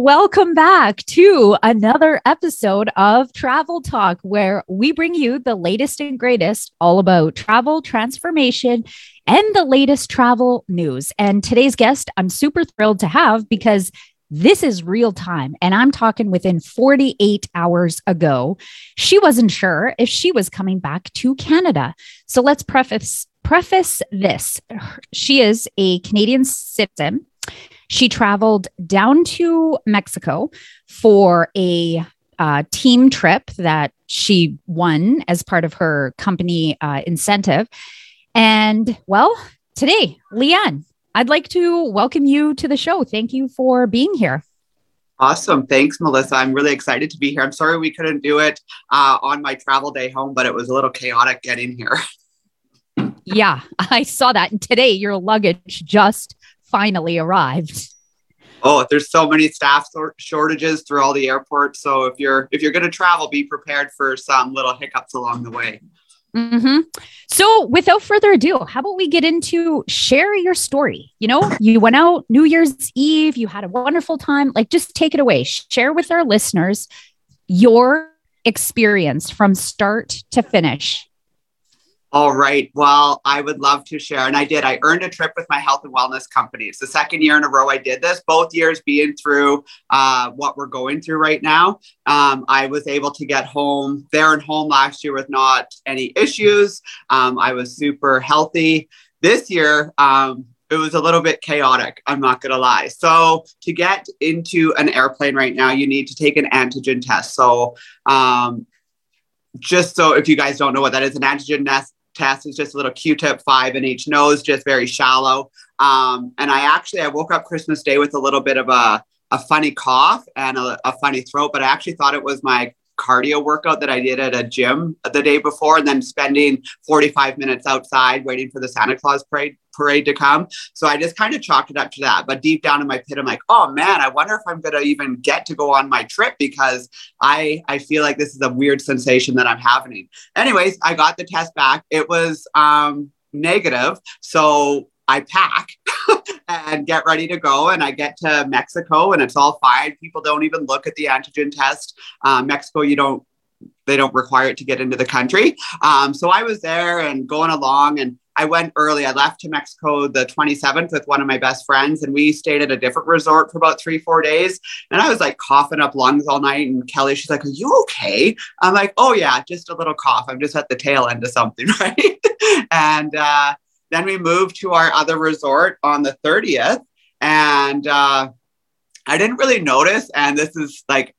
welcome back to another episode of Travel Talk, where we bring you the latest and greatest all about travel transformation and the latest travel news. And today's guest, I'm super thrilled to have because this is real time. And I'm talking within 48 hours ago. She wasn't sure if she was coming back to Canada. So let's preface preface this. She is a Canadian citizen she traveled down to Mexico for a uh, team trip that she won as part of her company uh, incentive. And well, today, Leanne, I'd like to welcome you to the show. Thank you for being here. Awesome. Thanks, Melissa. I'm really excited to be here. I'm sorry we couldn't do it uh, on my travel day home, but it was a little chaotic getting here. yeah, I saw that. And today, your luggage just finally arrived? Oh, there's so many staff shortages through all the airports. So if you're if you're going to travel, be prepared for some little hiccups along the way. Mm-hmm. So, without further ado, how about we get into share your story? You know, you went out New Year's Eve, you had a wonderful time. Like, just take it away. Share with our listeners your experience from start to finish. All right. Well, I would love to share. And I did. I earned a trip with my health and wellness company. It's the second year in a row I did this, both years being through uh, what we're going through right now. Um, I was able to get home there and home last year with not any issues. Um, I was super healthy. This year, um, it was a little bit chaotic. I'm not going to lie. So, to get into an airplane right now, you need to take an antigen test. So, um, just so if you guys don't know what that is, an antigen test test is just a little Q-tip five in each nose, just very shallow. Um, and I actually I woke up Christmas Day with a little bit of a a funny cough and a, a funny throat, but I actually thought it was my cardio workout that I did at a gym the day before, and then spending 45 minutes outside waiting for the Santa Claus parade parade to come. So I just kind of chalked it up to that. But deep down in my pit, I'm like, oh man, I wonder if I'm gonna even get to go on my trip because I I feel like this is a weird sensation that I'm having. Anyways, I got the test back. It was um negative. So I pack and get ready to go. And I get to Mexico and it's all fine. People don't even look at the antigen test. Uh, Mexico, you don't they don't require it to get into the country. Um, so I was there and going along, and I went early. I left to Mexico the 27th with one of my best friends, and we stayed at a different resort for about three, four days. And I was like coughing up lungs all night. And Kelly, she's like, Are you okay? I'm like, Oh, yeah, just a little cough. I'm just at the tail end of something, right? and uh, then we moved to our other resort on the 30th. And uh, I didn't really notice. And this is like,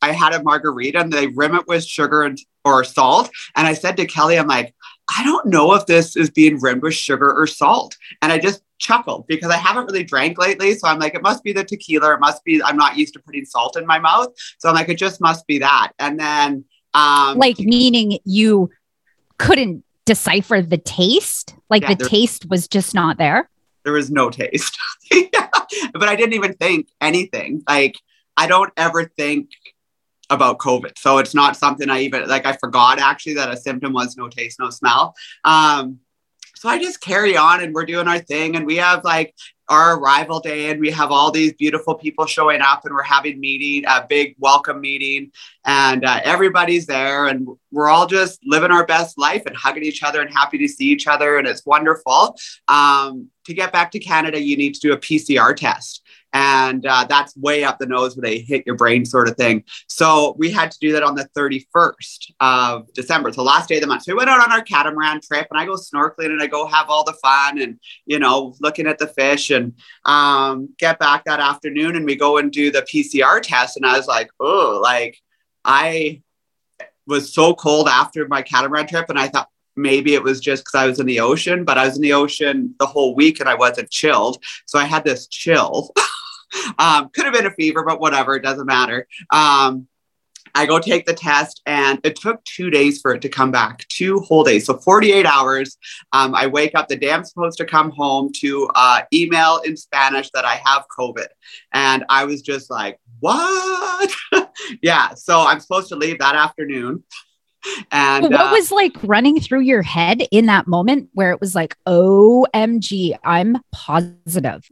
I had a margarita and they rim it with sugar and, or salt. And I said to Kelly, I'm like, I don't know if this is being rimmed with sugar or salt. And I just chuckled because I haven't really drank lately. So I'm like, it must be the tequila. It must be, I'm not used to putting salt in my mouth. So I'm like, it just must be that. And then, um, like, meaning you couldn't decipher the taste? Like, yeah, the taste was just not there? There was no taste. But I didn't even think anything. Like, I don't ever think about COVID. So it's not something I even like I forgot actually that a symptom was no taste, no smell. Um, so I just carry on and we're doing our thing and we have like our arrival day and we have all these beautiful people showing up and we're having meeting a big welcome meeting and uh, everybody's there and we're all just living our best life and hugging each other and happy to see each other and it's wonderful. Um, to get back to canada you need to do a pcr test and uh, that's way up the nose where they hit your brain sort of thing so we had to do that on the 31st of december so last day of the month so we went out on our catamaran trip and i go snorkeling and i go have all the fun and you know looking at the fish and um, get back that afternoon and we go and do the pcr test and i was like oh like i was so cold after my catamaran trip and i thought maybe it was just because I was in the ocean, but I was in the ocean the whole week and I wasn't chilled. So I had this chill. um, could have been a fever, but whatever, it doesn't matter. Um, I go take the test, and it took two days for it to come back, two whole days. So 48 hours. Um, I wake up the day I'm supposed to come home to uh, email in Spanish that I have COVID. And I was just like, what? yeah. So I'm supposed to leave that afternoon. And what uh, was like running through your head in that moment where it was like, OMG, I'm positive?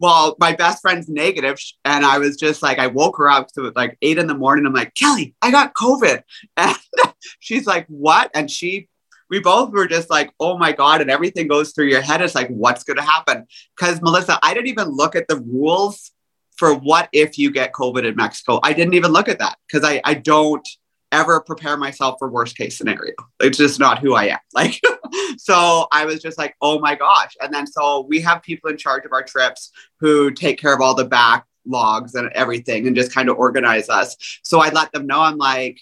Well, my best friend's negative, and I was just like, I woke her up to like eight in the morning. I'm like, Kelly, I got COVID, and she's like, what? And she, we both were just like, oh my god, and everything goes through your head. It's like, what's going to happen? Because Melissa, I didn't even look at the rules for what if you get COVID in Mexico. I didn't even look at that because I I don't ever prepare myself for worst case scenario. It's just not who I am. Like, so I was just like, oh my gosh. And then so we have people in charge of our trips who take care of all the backlogs and everything and just kind of organize us. So I let them know I'm like,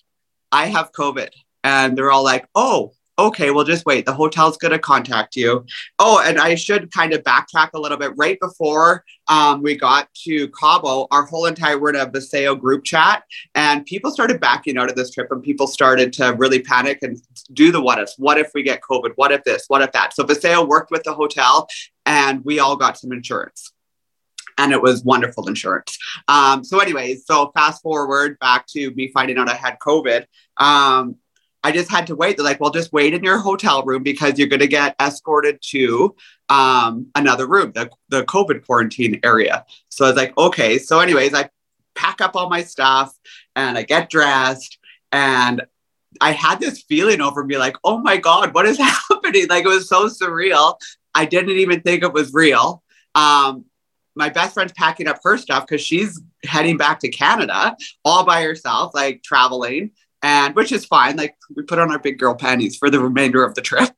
I have COVID. And they're all like, oh, okay, well, just wait. The hotel's going to contact you. Oh, and I should kind of backtrack a little bit. Right before um, we got to Cabo, our whole entire word of Vasayo group chat, and people started backing out of this trip, and people started to really panic and do the what ifs. What if we get COVID? What if this? What if that? So Vasayo worked with the hotel, and we all got some insurance and it was wonderful insurance. Um, so, anyways, so fast forward back to me finding out I had COVID. Um, I just had to wait. They're like, well, just wait in your hotel room because you're going to get escorted to um, another room, the, the COVID quarantine area. So I was like, okay. So, anyways, I pack up all my stuff and I get dressed and I had this feeling over me like, oh my God, what is happening? Like it was so surreal. I didn't even think it was real. Um, my best friend's packing up her stuff because she's heading back to Canada all by herself, like traveling and which is fine. Like we put on our big girl panties for the remainder of the trip.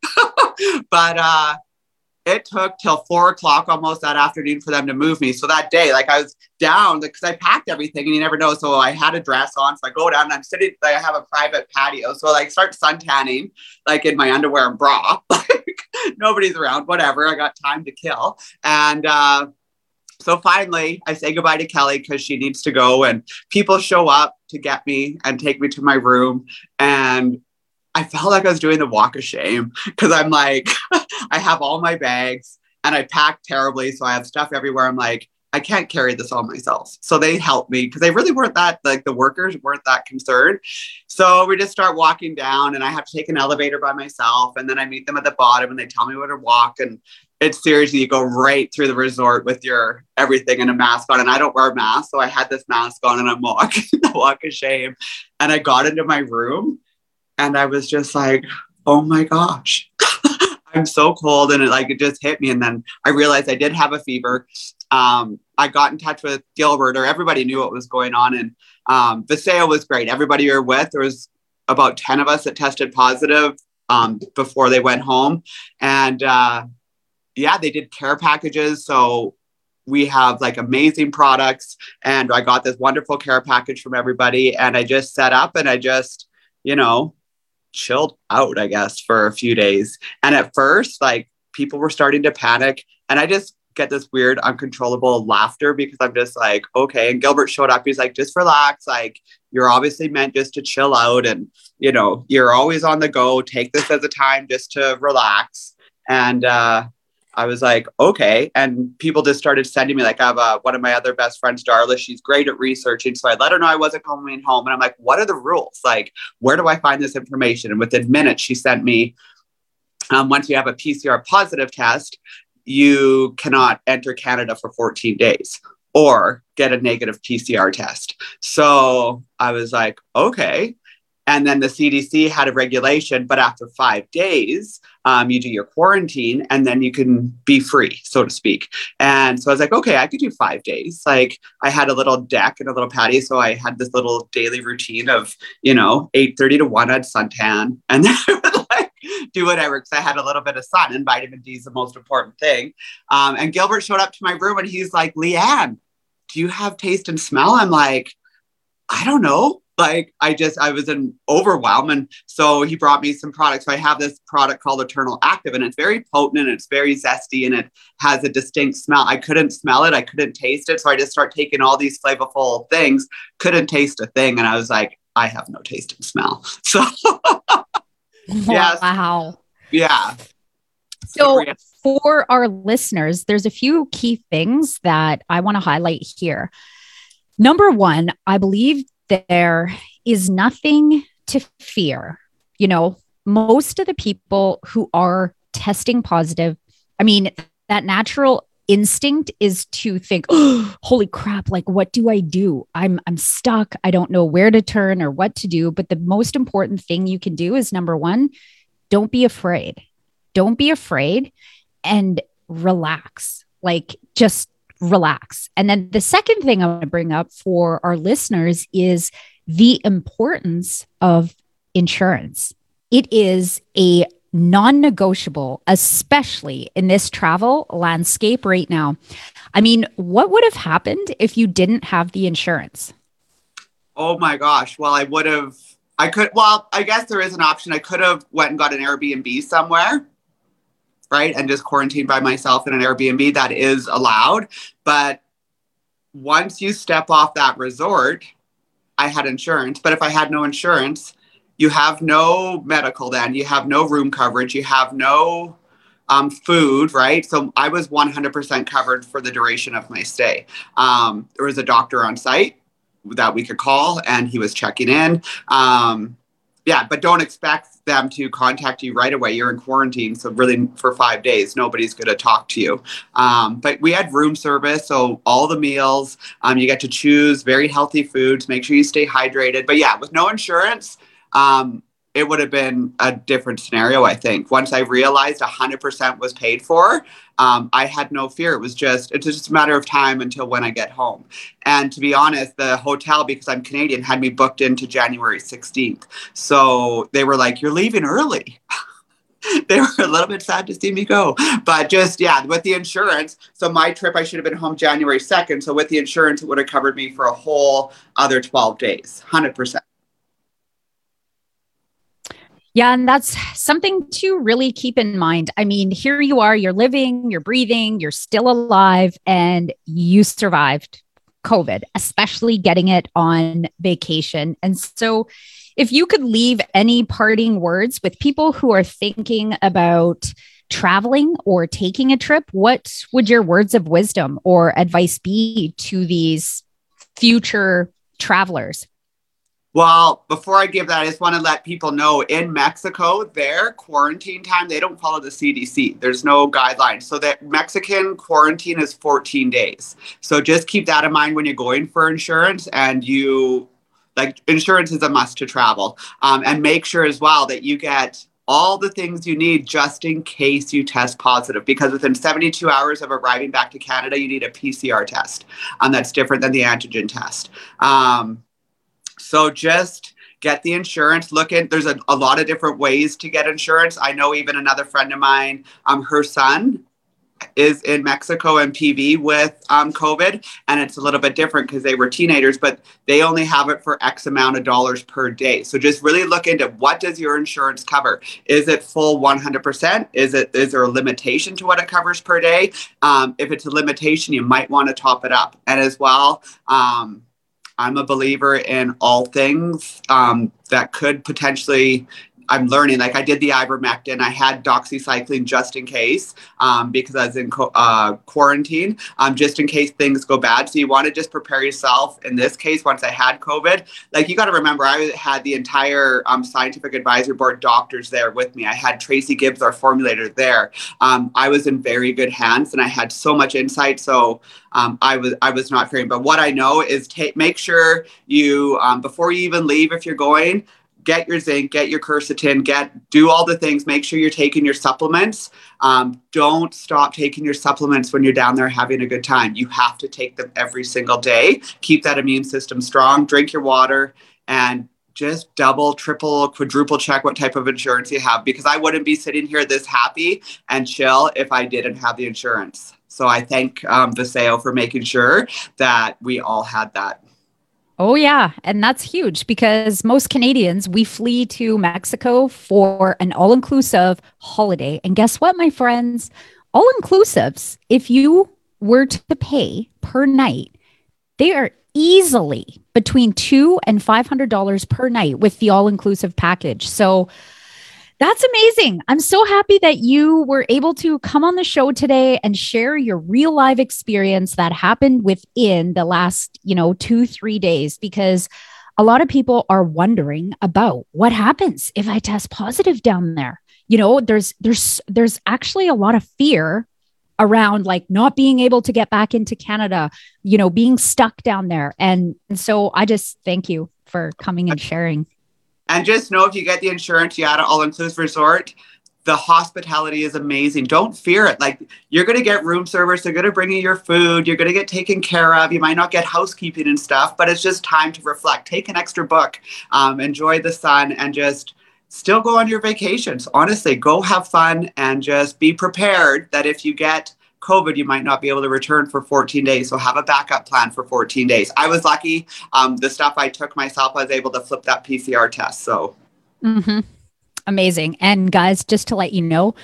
but uh, it took till four o'clock almost that afternoon for them to move me. So that day, like I was down because I packed everything and you never know. So I had a dress on. So I go down and I'm sitting, like, I have a private patio. So I like start sun tanning like in my underwear and bra. like nobody's around, whatever. I got time to kill. And uh, so finally, I say goodbye to Kelly because she needs to go, and people show up to get me and take me to my room. And I felt like I was doing the walk of shame because I'm like, I have all my bags and I packed terribly. So I have stuff everywhere. I'm like, I can't carry this all myself. So they helped me because they really weren't that, like the workers weren't that concerned. So we just start walking down and I have to take an elevator by myself. And then I meet them at the bottom and they tell me where to walk. And it's seriously, you go right through the resort with your everything and a mask on. And I don't wear a mask. So I had this mask on and I'm walking the walk of shame. And I got into my room and I was just like, oh my gosh. I'm so cold and it like it just hit me. And then I realized I did have a fever. Um, I got in touch with Gilbert, or everybody knew what was going on. And um, Vasayo was great. Everybody you're with, there was about 10 of us that tested positive um, before they went home. And uh, yeah, they did care packages. So we have like amazing products. And I got this wonderful care package from everybody. And I just set up and I just, you know, chilled out, I guess, for a few days. And at first, like people were starting to panic. And I just get this weird, uncontrollable laughter because I'm just like, okay. And Gilbert showed up. He's like, just relax. Like, you're obviously meant just to chill out. And, you know, you're always on the go. Take this as a time just to relax. And, uh, I was like, okay. And people just started sending me, like, I have uh, one of my other best friends, Darla. She's great at researching. So I let her know I wasn't coming home. And I'm like, what are the rules? Like, where do I find this information? And within minutes, she sent me, um, once you have a PCR positive test, you cannot enter Canada for 14 days or get a negative PCR test. So I was like, okay. And then the CDC had a regulation, but after five days, um, you do your quarantine and then you can be free, so to speak. And so I was like, okay, I could do five days. Like I had a little deck and a little patio. So I had this little daily routine of, you know, 8.30 to 1 at suntan. And then I would like do whatever because I had a little bit of sun and vitamin D is the most important thing. Um, and Gilbert showed up to my room and he's like, Leanne, do you have taste and smell? I'm like, I don't know like I just I was in overwhelm, and so he brought me some products. So I have this product called Eternal Active, and it's very potent and it's very zesty and it has a distinct smell. I couldn't smell it, I couldn't taste it, so I just start taking all these flavorful things. Couldn't taste a thing, and I was like, I have no taste and smell. So yeah, wow, yeah. So for our listeners, there's a few key things that I want to highlight here. Number one, I believe there is nothing to fear. You know, most of the people who are testing positive, I mean, that natural instinct is to think, oh, holy crap, like what do I do? I'm I'm stuck. I don't know where to turn or what to do. But the most important thing you can do is number one, don't be afraid. Don't be afraid and relax. Like just relax. And then the second thing I want to bring up for our listeners is the importance of insurance. It is a non negotiable, especially in this travel landscape right now. I mean, what would have happened if you didn't have the insurance? Oh my gosh. Well, I would have, I could, well, I guess there is an option. I could have went and got an Airbnb somewhere right? And just quarantine by myself in an Airbnb that is allowed. But once you step off that resort, I had insurance. But if I had no insurance, you have no medical then, you have no room coverage, you have no um, food, right? So I was 100% covered for the duration of my stay. Um, there was a doctor on site that we could call and he was checking in. Um, yeah, but don't expect them to contact you right away. You're in quarantine, so really for five days, nobody's going to talk to you. Um, but we had room service, so all the meals, um, you get to choose very healthy foods. Make sure you stay hydrated. But yeah, with no insurance, um, it would have been a different scenario, I think. Once I realized 100% was paid for, um, I had no fear. It was just, it's just a matter of time until when I get home. And to be honest, the hotel, because I'm Canadian, had me booked into January 16th. So they were like, You're leaving early. they were a little bit sad to see me go. But just, yeah, with the insurance. So my trip, I should have been home January 2nd. So with the insurance, it would have covered me for a whole other 12 days, 100%. Yeah, and that's something to really keep in mind. I mean, here you are, you're living, you're breathing, you're still alive, and you survived COVID, especially getting it on vacation. And so, if you could leave any parting words with people who are thinking about traveling or taking a trip, what would your words of wisdom or advice be to these future travelers? Well, before I give that, I just want to let people know in Mexico, their quarantine time, they don't follow the CDC. There's no guidelines. So that Mexican quarantine is 14 days. So just keep that in mind when you're going for insurance and you like insurance is a must to travel. Um, and make sure as well that you get all the things you need just in case you test positive because within 72 hours of arriving back to Canada, you need a PCR test. And um, that's different than the antigen test. Um, so just get the insurance. Look at there's a, a lot of different ways to get insurance. I know even another friend of mine, um, her son is in Mexico and PV with um, COVID, and it's a little bit different because they were teenagers, but they only have it for X amount of dollars per day. So just really look into what does your insurance cover? Is it full 100%? Is it is there a limitation to what it covers per day? Um, if it's a limitation, you might want to top it up, and as well. Um, I'm a believer in all things um, that could potentially I'm learning. Like I did the ivermectin. I had doxycycline just in case um, because I was in co- uh, quarantine, um, just in case things go bad. So you want to just prepare yourself. In this case, once I had COVID, like you got to remember, I had the entire um, scientific advisory board doctors there with me. I had Tracy Gibbs, our formulator, there. Um, I was in very good hands, and I had so much insight. So um, I was I was not fearing. But what I know is take make sure you um, before you even leave, if you're going, get your zinc, get your quercetin, get do all the things. Make sure you're taking your supplements. Um, don't stop taking your supplements when you're down there having a good time. You have to take them every single day. Keep that immune system strong. Drink your water and just double, triple, quadruple check what type of insurance you have because I wouldn't be sitting here this happy and chill if I didn't have the insurance. So I thank um, Vasayo for making sure that we all had that. Oh, yeah. And that's huge because most Canadians, we flee to Mexico for an all inclusive holiday. And guess what, my friends? All inclusives, if you were to pay per night, they are easily between two and $500 per night with the all inclusive package. So, that's amazing. I'm so happy that you were able to come on the show today and share your real life experience that happened within the last, you know, 2-3 days because a lot of people are wondering about what happens if I test positive down there. You know, there's there's there's actually a lot of fear around like not being able to get back into Canada, you know, being stuck down there. And, and so I just thank you for coming and sharing. And just know if you get the insurance, Yada All Inclusive Resort, the hospitality is amazing. Don't fear it. Like you're going to get room service. They're going to bring you your food. You're going to get taken care of. You might not get housekeeping and stuff, but it's just time to reflect. Take an extra book, um, enjoy the sun, and just still go on your vacations. Honestly, go have fun and just be prepared that if you get COVID, you might not be able to return for 14 days. So have a backup plan for 14 days. I was lucky. Um, the stuff I took myself, I was able to flip that PCR test. So mm-hmm. amazing. And guys, just to let you know,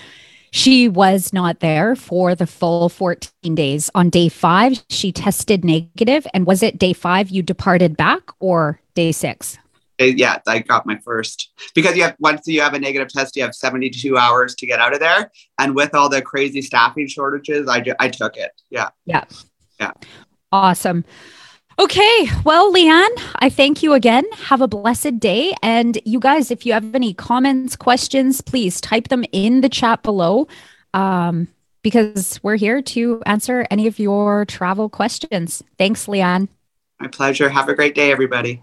she was not there for the full 14 days. On day five, she tested negative. And was it day five you departed back or day six? Yeah, I got my first because you have once you have a negative test, you have 72 hours to get out of there. And with all the crazy staffing shortages, I, I took it. Yeah. Yeah. Yeah. Awesome. Okay. Well, Leanne, I thank you again. Have a blessed day. And you guys, if you have any comments, questions, please type them in the chat below um, because we're here to answer any of your travel questions. Thanks, Leanne. My pleasure. Have a great day, everybody.